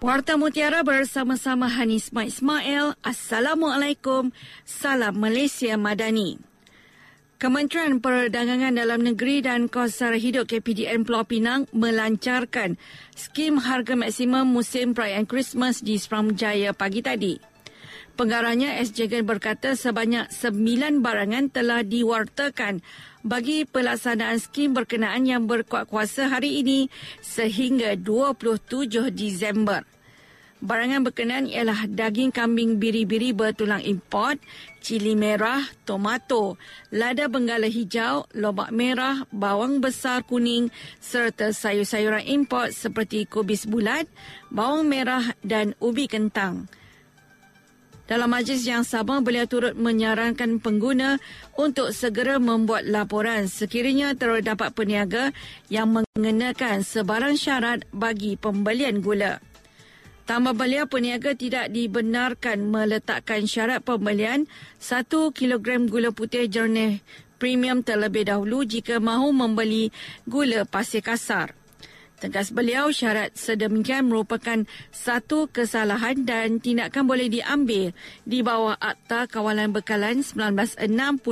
Warta Mutiara bersama-sama Hanis Ismail. Assalamualaikum. Salam Malaysia Madani. Kementerian Perdagangan Dalam Negeri dan Kos Sara Hidup KPDN Pulau Pinang melancarkan skim harga maksimum musim perayaan Christmas di Seberang Jaya pagi tadi. Penggaranya S. Jagan berkata sebanyak sembilan barangan telah diwartakan bagi pelaksanaan skim berkenaan yang berkuat kuasa hari ini sehingga 27 Disember. Barangan berkenaan ialah daging kambing biri-biri bertulang import, cili merah, tomato, lada benggala hijau, lobak merah, bawang besar kuning serta sayur-sayuran import seperti kubis bulat, bawang merah dan ubi kentang. Dalam majlis yang sama, beliau turut menyarankan pengguna untuk segera membuat laporan sekiranya terdapat peniaga yang mengenakan sebarang syarat bagi pembelian gula. Tambah beliau, peniaga tidak dibenarkan meletakkan syarat pembelian 1 kg gula putih jernih premium terlebih dahulu jika mahu membeli gula pasir kasar. Tegas beliau, syarat sedemikian merupakan satu kesalahan dan tindakan boleh diambil di bawah Akta Kawalan Bekalan 1961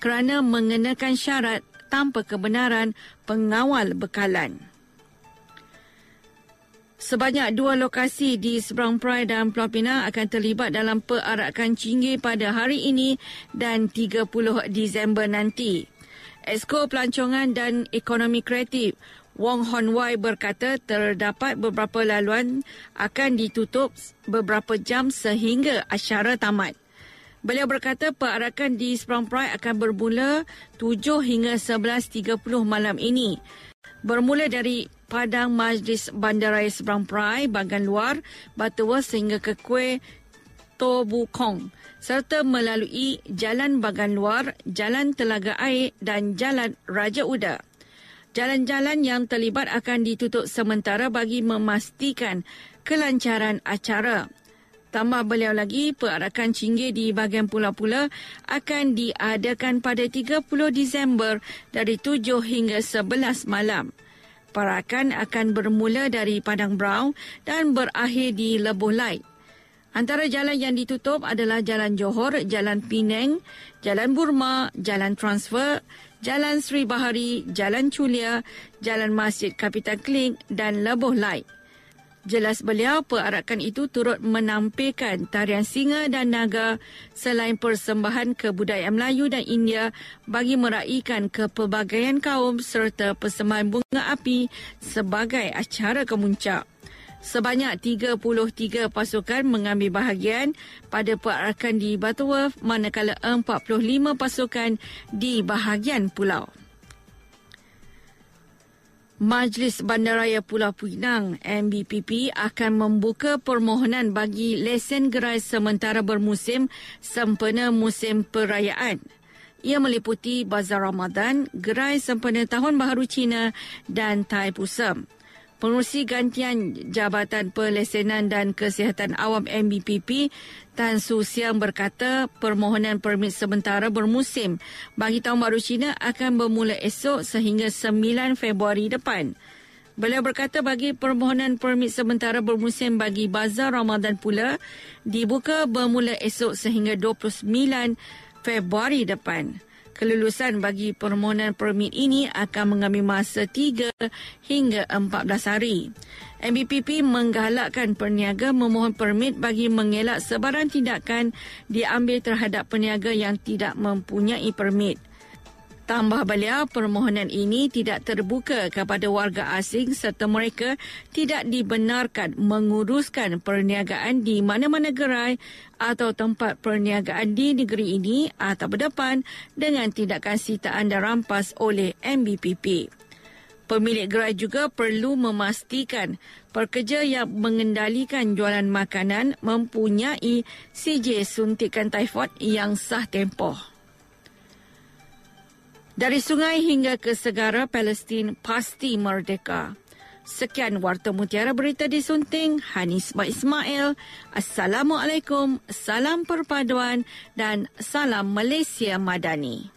kerana mengenakan syarat tanpa kebenaran pengawal bekalan. Sebanyak dua lokasi di Seberang Perai dan Pulau Pinang akan terlibat dalam perarakan Cinggi pada hari ini dan 30 Disember nanti. Esko Pelancongan dan Ekonomi Kreatif Wong Hon Wai berkata terdapat beberapa laluan akan ditutup beberapa jam sehingga acara tamat. Beliau berkata perarakan di Seberang Perai akan bermula 7 hingga 11.30 malam ini. Bermula dari Padang Majlis Bandaraya Seberang Perai, bagian luar, Batuwa sehingga ke Kueh Tobu Kong serta melalui Jalan Bagan Luar, Jalan Telaga Air dan Jalan Raja Uda. Jalan-jalan yang terlibat akan ditutup sementara bagi memastikan kelancaran acara. Tambah beliau lagi, perarakan Cinggi di bahagian pula-pula akan diadakan pada 30 Disember dari 7 hingga 11 malam. Perarakan akan bermula dari Padang Brown dan berakhir di Lebuh Light. Antara jalan yang ditutup adalah Jalan Johor, Jalan Penang, Jalan Burma, Jalan Transfer, Jalan Sri Bahari, Jalan Chulia, Jalan Masjid Kapitan Kling dan Lebuh Light. Jelas beliau, perarakan itu turut menampilkan tarian singa dan naga selain persembahan kebudayaan Melayu dan India bagi meraihkan kepelbagaian kaum serta persembahan bunga api sebagai acara kemuncak. Sebanyak 33 pasukan mengambil bahagian pada perarakan di Butterworth manakala 45 pasukan di bahagian pulau. Majlis Bandaraya Pulau Pinang MBPP akan membuka permohonan bagi lesen gerai sementara bermusim sempena musim perayaan. Ia meliputi Bazar Ramadan, Gerai Sempena Tahun Baharu Cina dan Thai Pusam. Pengurusi Gantian Jabatan Pelesenan dan Kesihatan Awam MBPP Tan Su Siang berkata permohonan permit sementara bermusim bagi Tahun Baru Cina akan bermula esok sehingga 9 Februari depan. Beliau berkata bagi permohonan permit sementara bermusim bagi Bazar Ramadan pula dibuka bermula esok sehingga 29 Februari depan. Kelulusan bagi permohonan permit ini akan mengambil masa 3 hingga 14 hari. MBPP menggalakkan perniaga memohon permit bagi mengelak sebarang tindakan diambil terhadap peniaga yang tidak mempunyai permit. Tambah beliau, permohonan ini tidak terbuka kepada warga asing serta mereka tidak dibenarkan menguruskan perniagaan di mana-mana gerai atau tempat perniagaan di negeri ini atau berdepan dengan tindakan sitaan dan rampas oleh MBPP. Pemilik gerai juga perlu memastikan pekerja yang mengendalikan jualan makanan mempunyai CJ suntikan typhoid yang sah tempoh. Dari sungai hingga ke segara Palestin pasti merdeka. Sekian Warta Mutiara Berita di Sunting, Hanis Ismail. Assalamualaikum, salam perpaduan dan salam Malaysia Madani.